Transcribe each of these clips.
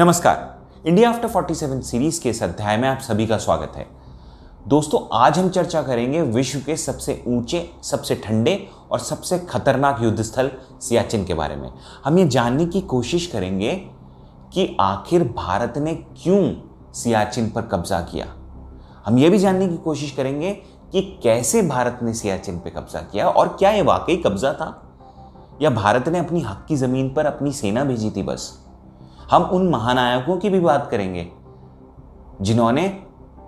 नमस्कार। India after 47 series के इस अध्याय में आप सभी का स्वागत है। दोस्तों, आज हम चर्चा करेंगे विश्व के सबसे ऊँचे, सबसे ठंडे और सबसे खतरनाक युद्ध स्थल सियाचिन के बारे में। हम ये जानने की कोशिश करेंगे कि आखिर भारत ने क्यों सियाचिन पर कब्जा किया। हम ये भी जानने की कोशिश करेंगे कि कैसे भारत ने सियाचिन पर कब्जा किया और क्या ये वाकई कब्जा था? या भारत ने अपनी हक की ज़मीन पर अपनी सेना भेजी थी बस? हम उन महानायकों की भी बात करेंगे, जिन्होंने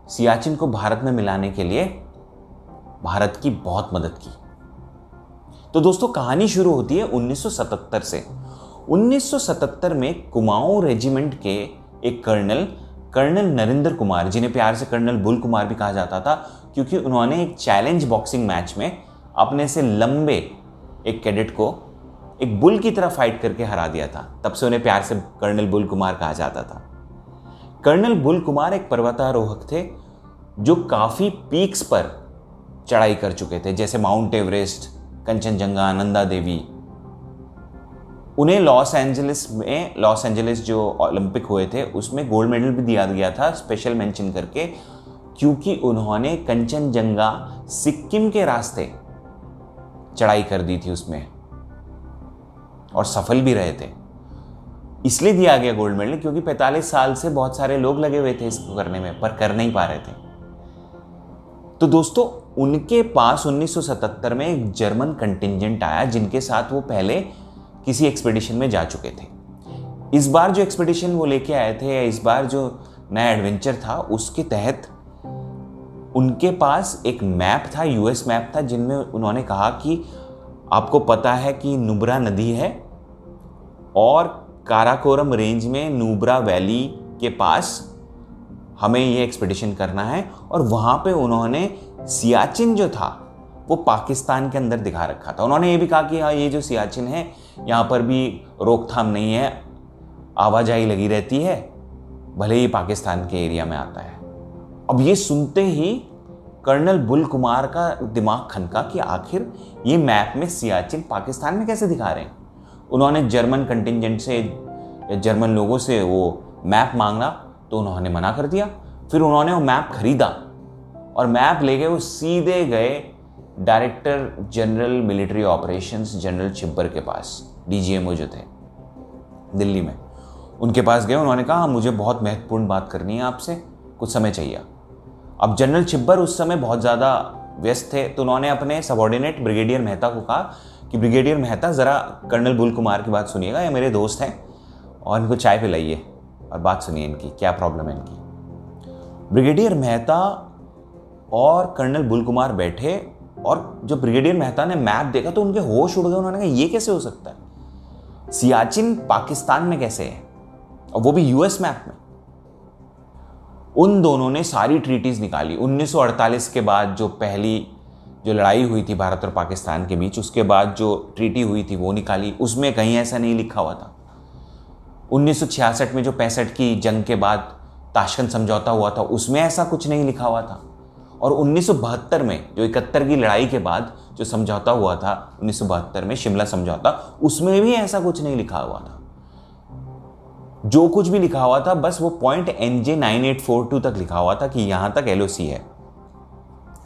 सियाचिन को भारत में मिलाने के लिए भारत की बहुत मदद की। तो दोस्तों, कहानी शुरू होती है 1977 से 1977 में कुमाऊं रेजिमेंट के एक कर्नल कर्नल नरेंद्र कुमार, जिन्हें प्यार से कर्नल बुल कुमार भी कहा जाता था, क्योंकि उन्होंने एक चैलेंज बॉक्सिंग मैच में अपने से लंबे एक कैडेट को एक बुल की तरह फाइट करके हरा दिया था। तब से उन्हें प्यार से कर्नल बुल कुमार कहा जाता था। कर्नल बुल कुमार एक पर्वतारोहक थे, जो काफ़ी पीक्स पर चढ़ाई कर चुके थे, जैसे माउंट एवरेस्ट कंचनजंगा नंदा देवी उन्हें लॉस एंजलिस में लॉस एंजलिस जो ओलंपिक हुए थे, उसमें गोल्ड मेडल भी दिया गया था स्पेशल मेंशन करके, क्योंकि उन्होंने कंचनजंगा सिक्किम के रास्ते चढ़ाई कर दी थी उसमें। और सफल भी रहे थे। इसलिए दिया गया गोल्ड मेडल क्योंकि 45 साल से बहुत सारे लोग लगे हुए थे इसको करने में, पर कर नहीं पा रहे थे। तो दोस्तों, उनके पास 1977 में एक जर्मन कंटिजेंट आया, जिनके साथ वो पहले किसी एक्सपेडिशन में जा चुके थे। इस बार जो एक्सपेडिशन वो लेके आए थे, या इस बार जो नया एडवेंचर था, उसके तहत उनके पास एक मैप था यूएस मैप था, जिनमें उन्होंने कहा कि आपको पता है कि नुब्रा नदी है और काराकोरम रेंज में नुब्रा वैली के पास हमें ये एक्सपेडिशन करना है और वहाँ पे उन्होंने सियाचिन जो था, वो पाकिस्तान के अंदर दिखा रखा था। उन्होंने ये भी कहा कि हाँ ये जो सियाचिन है, यहाँ पर भी रोकथाम नहीं है, आवाजाही लगी रहती है, भले ही पाकिस्तान के एरिया में आता है। अब ये सुनते ही कर्नल बुल कुमार का दिमाग खनका कि आखिर ये मैप में सियाचिन पाकिस्तान में कैसे दिखा रहे हैं? उन्होंने जर्मन कंटिजेंट से जर्मन लोगों से वो मैप मांगा तो उन्होंने मना कर दिया। फिर उन्होंने वो मैप खरीदा और मैप ले गए, वो सीधे गए director general military operations general Chibber के पास डीजीएमओ जो थे, दिल्ली में। उनके पास गए, उन्होंने कहा, मुझे बहुत महत्वपूर्ण बात करनी है आपसे, कुछ समय चाहिए अब जनरल छिब्बर उस समय बहुत ज़्यादा व्यस्त थे तो उन्होंने अपने सबॉर्डिनेट ब्रिगेडियर मेहता को कहा कि ब्रिगेडियर मेहता, ज़रा कर्नल बुल कुमार की बात सुनिएगा, ये मेरे दोस्त हैं, और इनको चाय पिलाइए और बात सुनिए इनकी, क्या प्रॉब्लम है इनकी. ब्रिगेडियर मेहता और कर्नल बुल कुमार बैठे, और जब ब्रिगेडियर मेहता ने मैप देखा तो उनके होश उड़ गए, उन्होंने कहा, ये कैसे हो सकता है? सियाचिन पाकिस्तान में कैसे है? और वो भी यूएस मैप में? उन दोनों ने सारी ट्रीटीज निकाली। 1948 के बाद जो पहली जो लड़ाई हुई थी भारत और पाकिस्तान के बीच, उसके बाद जो ट्रीटी हुई थी वो निकाली। उसमें कहीं ऐसा नहीं लिखा हुआ था। 1966 में जो पैंसठ की जंग के बाद ताशकन समझौता हुआ था, उसमें ऐसा कुछ नहीं लिखा हुआ था। और 1972 में जो इकहत्तर की लड़ाई के बाद जो समझौता हुआ था 1972 में शिमला समझौता, उसमें भी ऐसा कुछ नहीं लिखा हुआ था। जो कुछ भी लिखा हुआ था, बस वो point N J nine eight four two तक लिखा हुआ था कि यहाँ तक LOC है।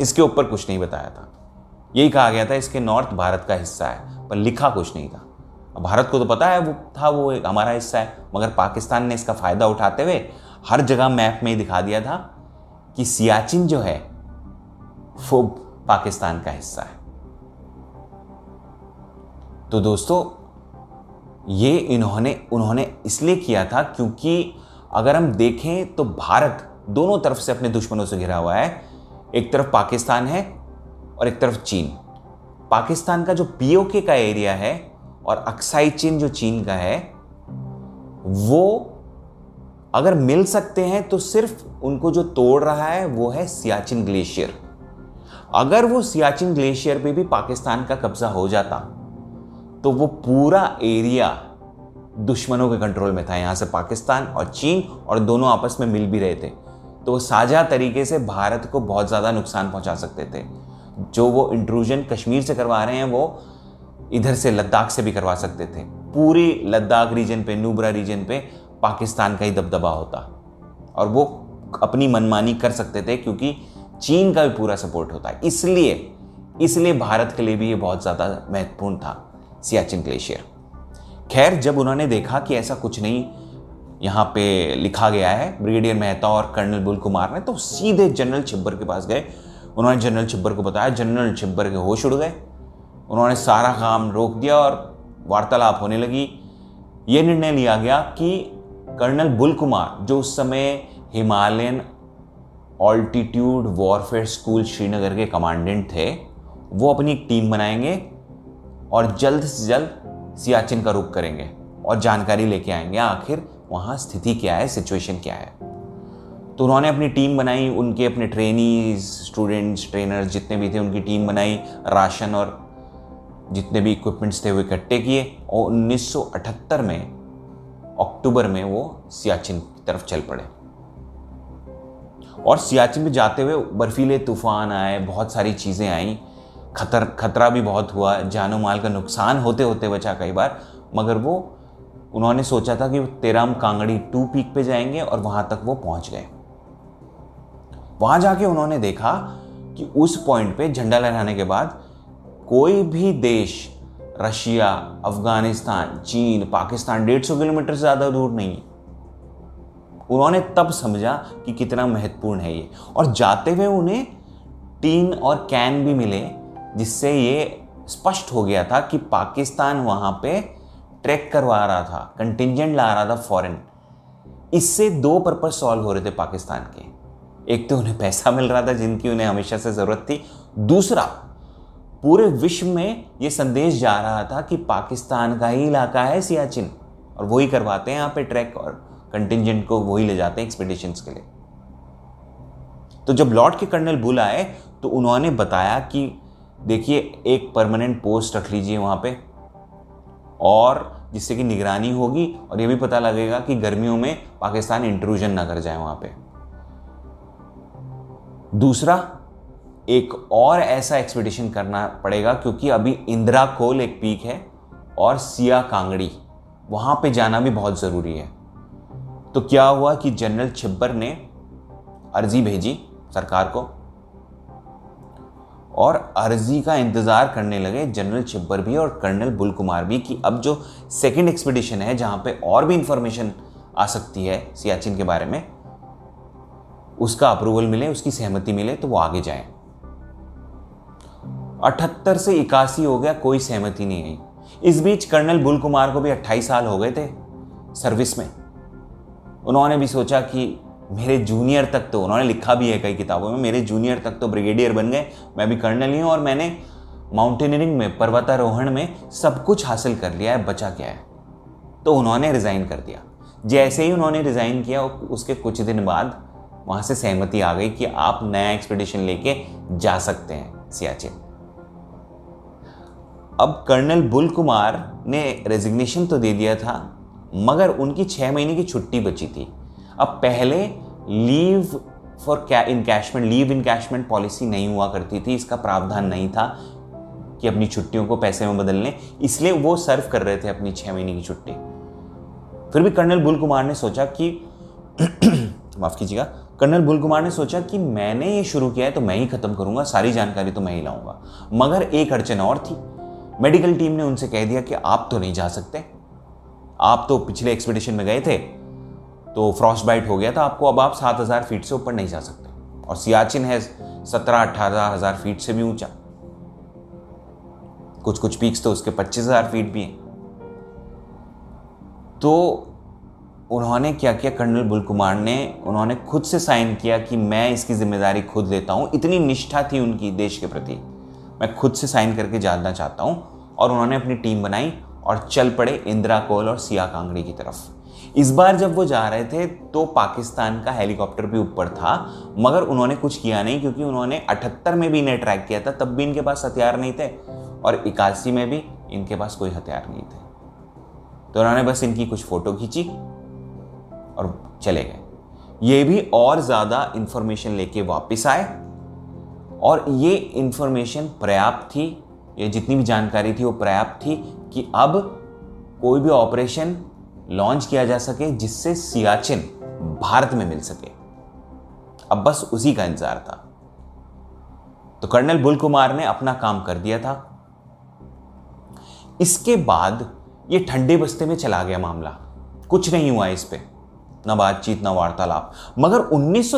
इसके ऊपर कुछ नहीं बताया था। यही कहा गया था, इसके नॉर्थ भारत का हिस्सा है, पर लिखा कुछ नहीं था। भारत को तो पता है, वो था, वो हमारा हिस्सा है, मगर पाकिस्तान ने इसका फ़ायदा उठाते हुए हर जगह मैप में दिखा दिया था कि सियाचिन जो है, वो पाकिस्तान का हिस्सा है। तो दोस्तों ये इन्होंने, उन्होंने इसलिए किया था क्योंकि अगर हम देखें तो भारत दोनों तरफ़ से अपने दुश्मनों से घिरा हुआ है। एक तरफ़ पाकिस्तान है और एक तरफ़ चीन। पाकिस्तान का जो पीओके का एरिया है और अक्साई चीन जो चीन का है, वो अगर मिल सकते हैं तो सिर्फ़ उनको जो तोड़ रहा है वो है सियाचिन ग्लेशियर। अगर वो सियाचिन ग्लेशियर पे भी पाकिस्तान का कब्जा हो जाता तो वो पूरा एरिया दुश्मनों के कंट्रोल में था। यहाँ से पाकिस्तान और चीन और दोनों आपस में मिल भी रहे थे। तो वो साझा तरीके से भारत को बहुत ज़्यादा नुकसान पहुँचा सकते थे। जो वो इंट्रूजन कश्मीर से करवा रहे हैं, वो इधर से लद्दाख से भी करवा सकते थे। पूरी लद्दाख रीजन पे, नूबरा रीजन पे पाकिस्तान का ही दबदबा होता। और वो अपनी मनमानी कर सकते थे, क्योंकि चीन का भी पूरा सपोर्ट होता। है इसलिए इसलिए भारत के लिए भी ये बहुत ज़्यादा महत्वपूर्ण था। सियाचिन ग्लेशियर। खैर, जब उन्होंने देखा कि ऐसा कुछ नहीं यहाँ पे लिखा गया है, ब्रिगेडियर मेहता और कर्नल बुल कुमार ने तो सीधे जनरल छिब्बर के पास गए। उन्होंने जनरल छिब्बर को बताया, जनरल छिब्बर के होश उड़ गए। उन्होंने सारा काम रोक दिया और वार्तालाप होने लगी। ये निर्णय लिया गया कि कर्नल बुल कुमार जो उस समय Himalayan altitude warfare school Srinagar के कमांडेंट थे, वो अपनी एक टीम बनाएँगे और जल्द से जल्द सियाचिन का रुख करेंगे और जानकारी लेके आएँगे आखिर वहाँ स्थिति क्या है सिचुएशन क्या है? तो उन्होंने अपनी टीम बनाई, उनके अपने ट्रेनी स्टूडेंट्स ट्रेनर्स जितने भी थे, उनकी टीम बनाई, राशन और जितने भी इक्विपमेंट्स थे वो इकट्ठे किए और 1978 में, अक्टूबर में वो सियाचिन की तरफ़ चल पड़े। और सियाचिन में जाते हुए बर्फीले तूफ़ान आए, बहुत सारी चीज़ें आई खतर, खतरा भी बहुत हुआ, जानो माल का नुकसान होते होते बचा कई बार, मगर वो, उन्होंने सोचा था कि तेराम कांगड़ी टू पीक पे जाएँगे और वहाँ तक वो पहुँच गए। वहाँ जाके उन्होंने देखा कि उस पॉइंट पे झंडा लहराने के बाद कोई भी देश, रशिया, अफ़गानिस्तान, चीन, पाकिस्तान, डेढ़ सौ किलोमीटर से ज़्यादा दूर नहीं उन्होंने तब समझा कि कितना महत्वपूर्ण है ये। और जाते हुए उन्हें टीन और कैन भी मिले जिससे ये स्पष्ट हो गया था कि पाकिस्तान वहाँ पे ट्रैक करवा रहा था कंटिजेंट ला रहा था फॉरेन इससे दो पर्पज सॉल्व हो रहे थे पाकिस्तान के। एक तो उन्हें पैसा मिल रहा था जिनकी उन्हें हमेशा से ज़रूरत थी। दूसरा, पूरे विश्व में ये संदेश जा रहा था कि पाकिस्तान का ही इलाका है सियाचिन, और वही करवाते हैं यहाँ पे ट्रैक और कंटिजेंट को वही ले जाते हैं एक्सपीडिशन के लिए। तो जब लॉर्ड के कर्नल बुल आए तो उन्होंने बताया कि देखिए, एक परमानेंट पोस्ट रख लीजिए वहाँ पे, और जिससे कि निगरानी होगी और ये भी पता लगेगा कि गर्मियों में पाकिस्तान इंट्रूजन ना कर जाए वहाँ पे। दूसरा, एक और ऐसा एक्सपीडिशन करना पड़ेगा क्योंकि अभी इंदिरा कोल एक पीक है और सिया कांगड़ी, वहाँ पे जाना भी बहुत ज़रूरी है। तो क्या हुआ कि जनरल छिब्बर ने अर्जी भेजी सरकार को और अर्जी का इंतज़ार करने लगे जनरल छिब्बर भी और कर्नल बुल कुमार भी कि अब जो सेकेंड एक्सपीडिशन है, जहाँ पे और भी इंफॉर्मेशन आ सकती है सियाचिन के बारे में, उसका अप्रूवल मिले, उसकी सहमति मिले तो वो आगे जाए। अठहत्तर से इक्यासी हो गया, कोई सहमति नहीं आई। इस बीच कर्नल बुल कुमार को भी अट्ठाईस साल हो गए थे सर्विस में। उन्होंने भी सोचा कि मेरे जूनियर तक तो उन्होंने लिखा भी है कई किताबों में, मेरे जूनियर तक तो ब्रिगेडियर बन गए, मैं भी कर्नल ही हूँ और मैंने माउंटेनियरिंग में, पर्वतारोहण में सब कुछ हासिल कर लिया है, बचा क्या है? तो उन्होंने रिज़ाइन कर दिया। जैसे ही उन्होंने रिज़ाइन किया, उसके कुछ दिन बाद वहाँ से सहमति आ गई कि आप नया एक्सपेडिशन लेके जा सकते हैं सियाचिन। अब कर्नल बुल कुमार ने रेजिग्नेशन तो दे दिया था, मगर उनकी छः महीने की छुट्टी बची थी। अब पहले leave for encashment leave encashment policy नहीं हुआ करती थी, इसका प्रावधान नहीं था कि अपनी छुट्टियों को पैसे में बदल लें इसलिए वो सर्व कर रहे थे अपनी छह महीने की छुट्टी। फिर भी कर्नल बुल कुमार ने सोचा कि माफ़ कीजिएगा, कर्नल बुल कुमार ने सोचा कि मैंने ये शुरू किया है तो मैं ही खत्म करूँगा, सारी जानकारी तो मैं ही लाऊँगा। मगर एक अड़चन और थी। मेडिकल टीम ने उनसे कह दिया कि आप तो नहीं जा सकते। आप तो पिछले एक्सपीडिशन में गए थे तो फ्रॉस्ट बाइट हो गया था, आपको अब आप सात हज़ार फीट से ऊपर नहीं जा सकते। और सियाचिन है सत्रह, अठारह हज़ार फीट से भी ऊँचा। कुछ कुछ पीक्स तो उसके पच्चीस हज़ार फीट भी हैं। तो उन्होंने क्या किया? कर्नल बुल कुमार ने, उन्होंने खुद से साइन किया कि मैं इसकी ज़िम्मेदारी खुद लेता हूँ। इतनी निष्ठा थी उनकी देश के प्रति। मैं खुद से साइन करके जानना चाहता हूँ। और उन्होंने अपनी टीम बनाई और चल पड़े इंदिरा कोल और सिया कांगड़ी की तरफ़। इस बार जब वो जा रहे थे तो पाकिस्तान का हेलीकॉप्टर भी ऊपर था, मगर उन्होंने कुछ किया नहीं, क्योंकि उन्होंने अठहत्तर में भी इन्हें ट्रैक किया था, तब भी इनके पास हथियार नहीं थे, और इक्यासी में भी इनके पास कोई हथियार नहीं थे। तो उन्होंने बस इनकी कुछ फ़ोटो खींची और चले गए। ये भी और ज़्यादा इंफॉर्मेशन लेके वापस आए, और ये इंफॉर्मेशन पर्याप्त थी, ये जितनी भी जानकारी थी वो पर्याप्त थी कि अब कोई भी ऑपरेशन लॉन्च किया जा सके जिससे सियाचिन भारत में मिल सके। अब बस उसी का इंतज़ार था। तो कर्नल बुल कुमार ने अपना काम कर दिया था। इसके बाद ये ठंडे बस्ते में चला गया मामला। कुछ नहीं हुआ इस पर ना बातचीत, ना वार्तालाप। मगर उन्नीस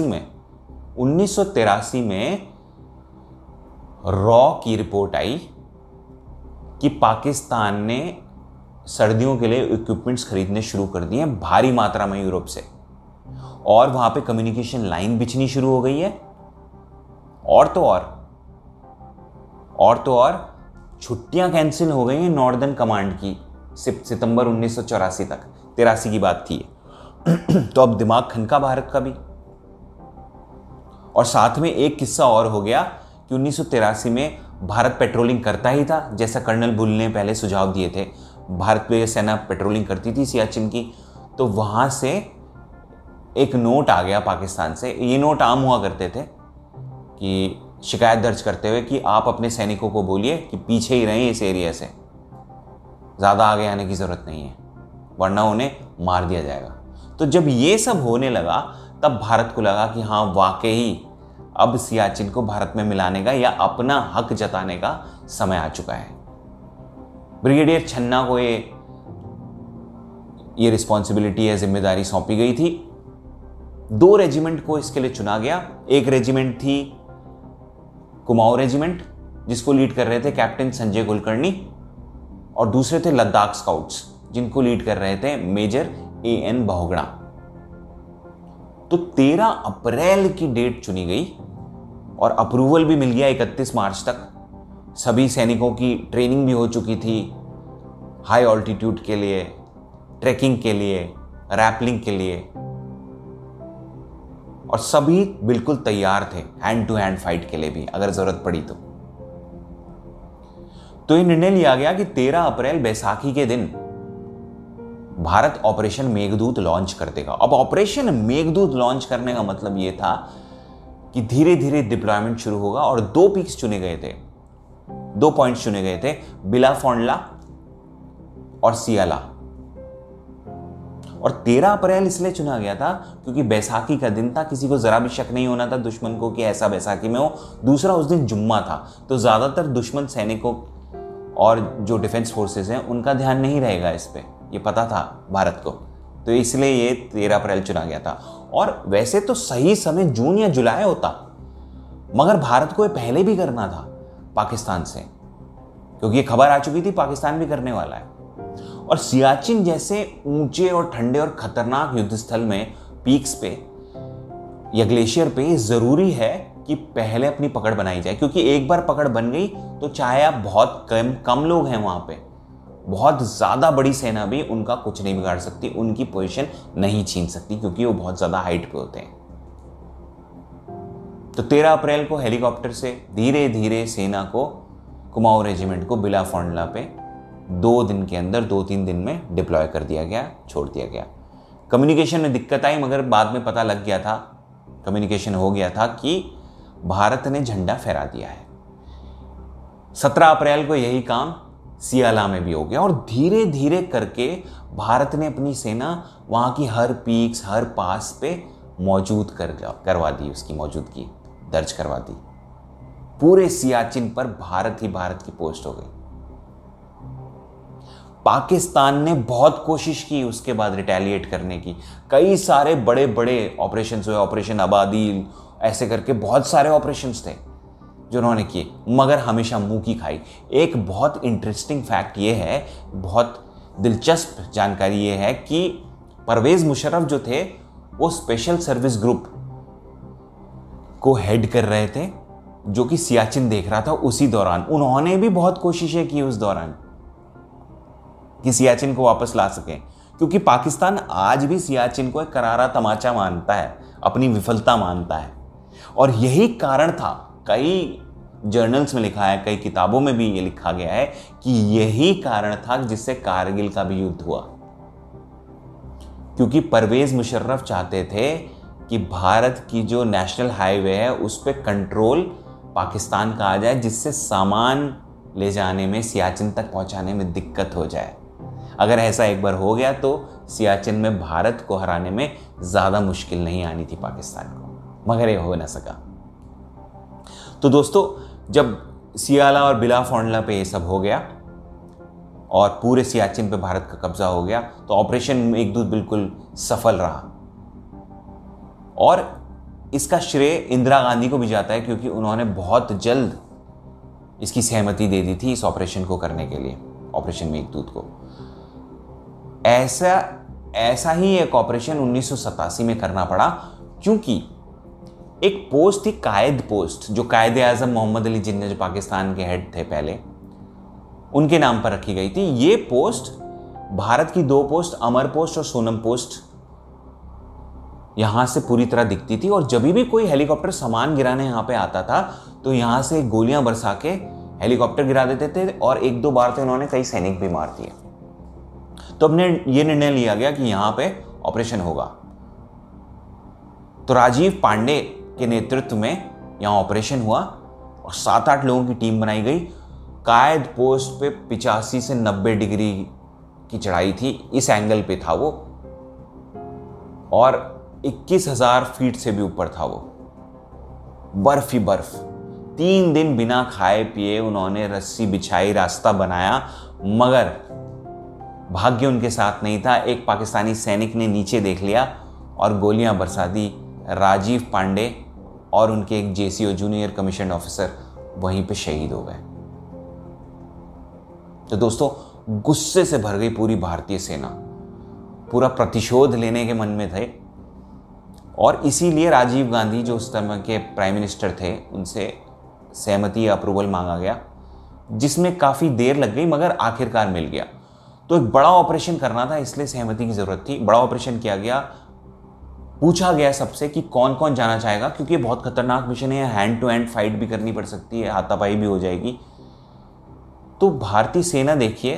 में उन्नीस में रॉ की रिपोर्ट आई। कि पाकिस्तान ने सर्दियों के लिए इक्विपमेंट्स खरीदने शुरू कर दिए हैं, भारी मात्रा में यूरोप से। और वहाँ पे कम्युनिकेशन लाइन बिछनी शुरू हो गई है। और तो और और तो और छुट्टियाँ कैंसिल हो गई हैं नॉर्दर्न कमांड की सितंबर उन्नीस सौ चौरासी तक, तिरासी की बात थी तो अब दिमाग खनका भारत का भी। और साथ में एक किस्सा और हो गया कि उन्नीस में भारत पेट्रोलिंग करता ही था, जैसा कर्नल बुल ने पहले सुझाव दिए थे। भारत में सेना पेट्रोलिंग करती थी सियाचिन की। तो वहाँ से एक नोट आ गया पाकिस्तान से। ये नोट आम हुआ करते थे कि शिकायत दर्ज करते हुए कि आप अपने सैनिकों को बोलिए कि पीछे ही रहें इस एरिया से। ज़्यादा आगे आने की ज़रूरत नहीं है, वरना उन्हें मार दिया जाएगा। तो जब ये सब होने लगा, तब भारत को लगा कि हाँ वाकई अब सियाचिन को भारत में मिलाने का या अपना हक जताने का समय आ चुका है। ब्रिगेडियर छन्ना को ये ये रिस्पॉन्सिबिलिटी या ज़िम्मेदारी सौंपी गई थी। दो रेजिमेंट को इसके लिए चुना गया। एक रेजिमेंट थी, कुमाऊं रेजिमेंट जिसको लीड कर रहे थे कैप्टन संजय कुलकर्णी, और दूसरे थे लद्दाख स्काउट्स जिनको लीड कर रहे थे मेजर ए एन बहुगड़ा तो 13 अप्रैल की डेट चुनी गई और अप्रूवल भी मिल गया 31 मार्च तक। सभी सैनिकों की ट्रेनिंग भी हो चुकी थी हाई ऑल्टीट्यूड के लिए, ट्रैकिंग के लिए, रैपलिंग के लिए। और सभी बिल्कुल तैयार थे हैंड टू हैंड फाइट के लिए भी, अगर ज़रूरत पड़ी तो। तो ये निर्णय लिया गया कि 13 अप्रैल बैसाखी के दिन भारत ऑपरेशन मेघदूत लॉन्च कर देगा अब ऑपरेशन मेघदूत लॉन्च करने का मतलब यह था कि धीरे धीरे डिप्लॉयमेंट शुरू होगा और दो पीक्स चुने गए थे। दो पॉइंट्स चुने गए थे बिला फोंडला और सियाला। और 13 अप्रैल इसलिए चुना गया था क्योंकि बैसाखी का दिन था, किसी को जरा भी शक नहीं होना था दुश्मन को कि ऐसा बैसाखी में हो। दूसरा उस दिन जुम्मा था तो ज़्यादातर दुश्मन सैनिकों और जो डिफेंस फोर्सेस हैं, उनका ध्यान नहीं रहेगा इस पर ये पता था भारत को। तो इसलिए ये तेरह अप्रैल चुना गया था। और वैसे तो सही समय जून या जुलाई होता, मगर भारत को ये पहले भी करना था पाकिस्तान से, क्योंकि ये खबर आ चुकी थी, पाकिस्तान भी करने वाला है। और सियाचिन जैसे ऊँचे और ठंडे और खतरनाक युद्ध स्थल में पीक्स पे, या ग्लेशियर पे ज़रूरी है कि पहले अपनी पकड़ बनाई जाए, क्योंकि एक बार पकड़ बन गई तो चाहे आप बहुत कम कम लोग हैं वहाँ पे बहुत ज़्यादा बड़ी सेना भी उनका कुछ नहीं बिगाड़ सकती, उनकी पोजीशन नहीं छीन सकती, क्योंकि वो बहुत ज़्यादा हाइट पे होते हैं। तो 13 अप्रैल को हेलीकॉप्टर से धीरे धीरे सेना को, कुमाऊं रेजिमेंट को बिला फोंडला पे दो दिन के अंदर, दो तीन दिन में डिप्लॉय कर दिया गया, छोड़ दिया गया। कम्युनिकेशन में दिक्कत आई, मगर बाद में पता लग गया था, कम्युनिकेशन हो गया था कि भारत ने झंडा फहरा दिया है। 17 अप्रैल को यही काम सियाला में भी हो गया। और धीरे धीरे करके भारत ने अपनी सेना वहाँ की हर पीक्स, हर पास पे मौजूद कर करवा दी, उसकी मौजूदगी दर्ज करवा दी। पूरे सियाचिन पर भारत ही भारत की पोस्ट हो गई। पाकिस्तान ने बहुत कोशिश की उसके बाद रिटेलिएट करने की। कई सारे बड़े बड़े ऑपरेशन हुए ऑपरेशन आबादी, ऐसे करके बहुत सारे ऑपरेशन थे। जो उन्होंने किए, मगर हमेशा मुँह की खाई। एक बहुत इंटरेस्टिंग फैक्ट ये है, बहुत दिलचस्प जानकारी ये है कि परवेज मुशर्रफ जो थे, वो स्पेशल सर्विस ग्रुप को हेड कर रहे थे, जो कि सियाचिन देख रहा था उसी दौरान। उन्होंने भी बहुत कोशिशें की उस दौरान कि सियाचिन को वापस ला सके, क्योंकि पाकिस्तान आज भी सियाचिन को एक करारा तमाचा मानता है, अपनी विफलता मानता है। और यही कारण था कई जर्नल्स में लिखा है, कई किताबों में भी ये लिखा गया है कि यही कारण था जिससे कारगिल का भी युद्ध हुआ। क्योंकि परवेज मुशर्रफ चाहते थे कि भारत की जो नेशनल हाईवे है, उस पर कंट्रोल पाकिस्तान का आ जाए, जिससे सामान ले जाने में, सियाचिन तक पहुँचाने में दिक्कत हो जाए। अगर ऐसा एक बार हो गया तो सियाचिन में भारत को हराने में ज़्यादा मुश्किल नहीं आनी थी पाकिस्तान को। मगर ये हो ना सका। तो दोस्तों, जब सियाला और बिला फोंडला पे ये सब हो गया और पूरे सियाचिन पे भारत का कब्जा हो गया तो ऑपरेशन एक दूध बिल्कुल सफल रहा। और इसका श्रेय इंदिरा गांधी को भी जाता है क्योंकि उन्होंने बहुत जल्द इसकी सहमति दे दी थी इस ऑपरेशन को करने के लिए, ऑपरेशन मेघदूत को। ऐसा ऐसा ही एक ऑपरेशन उन्नीस सौ सतासी में करना पड़ा, क्योंकि एक पोस्ट थी, कायद पोस्ट जो कायद आज़म मोहम्मद अली जिन्ना जो पाकिस्तान के हेड थे पहले, उनके नाम पर रखी गई थी। ये पोस्ट भारत की दो पोस्ट अमर पोस्ट और सोनम पोस्ट यहाँ से पूरी तरह दिखती थी। और जब भी कोई हेलीकॉप्टर सामान गिराने यहाँ पे आता था तो यहाँ से गोलियाँ बरसा के हेलीकॉप्टर गिरा देते थे और एक दो बार तो इन्होंने कई सैनिक भी मार दिए। तो हमने ये निर्णय लिया गया कि यहाँ पे ऑपरेशन होगा। तो राजीव पांडे के नेतृत्व में यहाँ ऑपरेशन हुआ और सात आठ लोगों की टीम बनाई गई। कायद पोस्ट पे पिचासी से नब्बे डिग्री की चढ़ाई थी। इस एंगल पे था वो। और इक्कीस हज़ार फीट से भी ऊपर था वो। बर्फ़ ही बर्फ़। तीन दिन बिना खाए पिए उन्होंने रस्सी बिछाई, रास्ता बनाया, मगर भाग्य उनके साथ नहीं था। एक पाकिस्तानी सैनिक ने नीचे देख लिया और गोलियाँ बरसा दी। राजीव पांडे और उनके एक जेसीओ जूनियर कमीशन ऑफिसर वहीं पे शहीद हो गए। तो दोस्तों, गुस्से से भर गई पूरी भारतीय सेना। पूरा प्रतिशोध लेने के मन में थे। और इसीलिए राजीव गांधी जो उस समय के प्राइम मिनिस्टर थे, उनसे सहमति अप्रूवल मांगा गया, जिसमें काफ़ी देर लग गई, मगर आखिरकार मिल गया। तो एक बड़ा ऑपरेशन करना था, इसलिए सहमति की ज़रूरत थी। बड़ा ऑपरेशन किया गया पूछा गया सबसे कि कौन कौन जाना चाहेगा, क्योंकि बहुत खतरनाक मिशन है हैंड टू हैंड फाइट भी करनी पड़ सकती है, हाथापाई भी हो जाएगी। तो भारतीय सेना देखिए,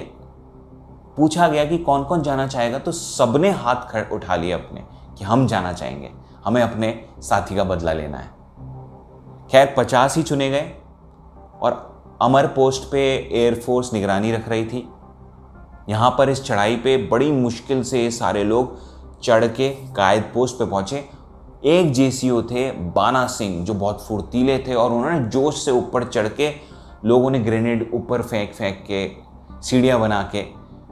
पूछा गया कि कौन कौन जाना चाहेगा तो सबने हाथ खड़, उठा लिए अपने, कि हम जाना चाहेंगे, हमें अपने साथी का बदला लेना है। खैर, पचास ही चुने गए, और अमर पोस्ट पे एयरफोर्स निगरानी रख रही थी। यहाँ पर इस चढ़ाई पे बड़ी मुश्किल से सारे लोग चढ़ के कायद पोस्ट पे पहुँचे। एक जेसीओ थे, बाना सिंह, जो बहुत फुर्तीले थे और उन्होंने जोश से ऊपर चढ़ के लोगों ने ग्रेनेड ऊपर फेंक फेंक के सीढ़ियाँ बना के,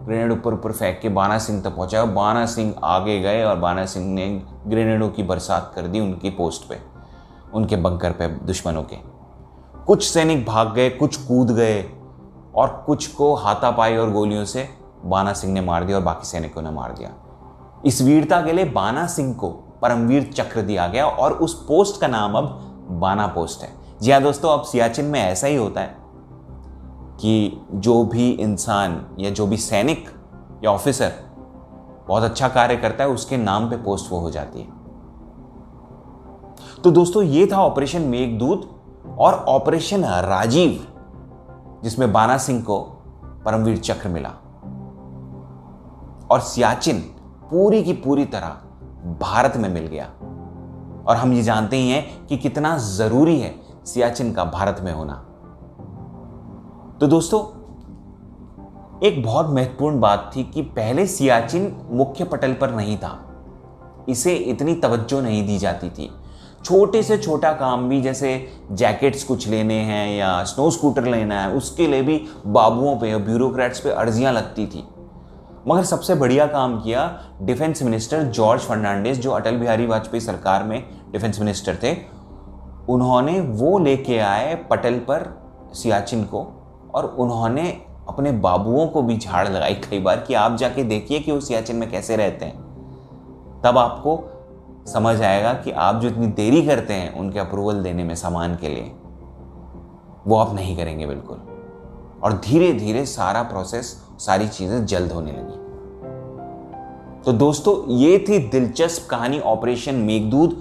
ग्रेनेड ऊपर ऊपर फेंक के बाना सिंह तक पहुँचा। बाना सिंह आगे गए और बाना सिंह ने ग्रेनेडों की बरसात कर दी उनकी पोस्ट पे, उनके बंकर पे, दुश्मनों के। कुछ सैनिक भाग गए, कुछ कूद गए और कुछ को हाथापाई और गोलियों से बाना सिंह ने मार दिया और बाकी सैनिकों ने मार दिया। इस वीरता के लिए बाना सिंह को परमवीर चक्र दिया गया और उस पोस्ट का नाम अब बाना पोस्ट है। जी हाँ दोस्तों, अब सियाचिन में ऐसा ही होता है कि जो भी इंसान या जो भी सैनिक या ऑफिसर बहुत अच्छा कार्य करता है, उसके नाम पे पोस्ट वो हो जाती है। तो दोस्तों, ये था ऑपरेशन मेघदूत और ऑपरेशन राजीव, जिसमें बाना सिंह को परमवीर चक्र मिला। और सियाचिन पूरी की पूरी तरह भारत में मिल गया। और हम ये जानते ही हैं कि कितना ज़रूरी है सियाचिन का भारत में होना। तो दोस्तों, एक बहुत महत्वपूर्ण बात थी कि पहले सियाचिन मुख्य पटल पर नहीं था। इसे इतनी तवज्जो नहीं दी जाती थी। छोटे से छोटा काम भी, जैसे जैकेट्स कुछ लेने हैं या स्नो स्कूटर लेना है, उसके लिए भी बाबुओं पे ब्यूरोक्रेट्स पे अर्जियाँ लगती थी। मगर सबसे बढ़िया काम किया डिफेंस मिनिस्टर जॉर्ज फर्नांडिस, जो अटल बिहारी वाजपेयी सरकार में डिफेंस मिनिस्टर थे। उन्होंने वो लेके आए पटल पर सियाचिन को और उन्होंने अपने बाबुओं को भी झाड़ लगाई कई बार कि आप जाके देखिए कि वो सियाचिन में कैसे रहते हैं। तब आपको समझ आएगा कि आप जो इतनी देरी करते हैं उनके अप्रूवल देने में सामान के लिए, वो आप नहीं करेंगे बिल्कुल। और धीरे धीरे सारा प्रोसेस सारी चीज़ें जल्द होने लगी। तो दोस्तों, ये थी दिलचस्प कहानी ऑपरेशन मेघदूत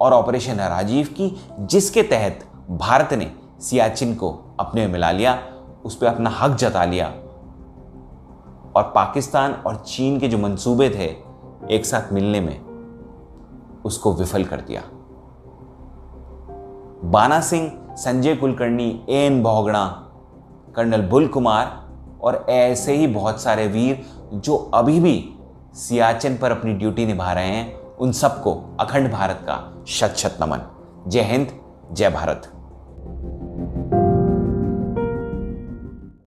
और ऑपरेशन राजीव की, जिसके तहत भारत ने सियाचिन को अपने मिला लिया, उस पर अपना हक जता लिया। और पाकिस्तान और चीन के जो मंसूबे थे एक साथ मिलने में उसको विफल कर दिया। Bana Singh, Sanjay Kulkarni, N Bahuguna colonel Bull Kumar और ऐसे ही बहुत सारे वीर जो अभी भी सियाचिन पर अपनी ड्यूटी निभा रहे हैं, उन सबको अखंड भारत का शत शत नमन। जय हिंद, जय भारत।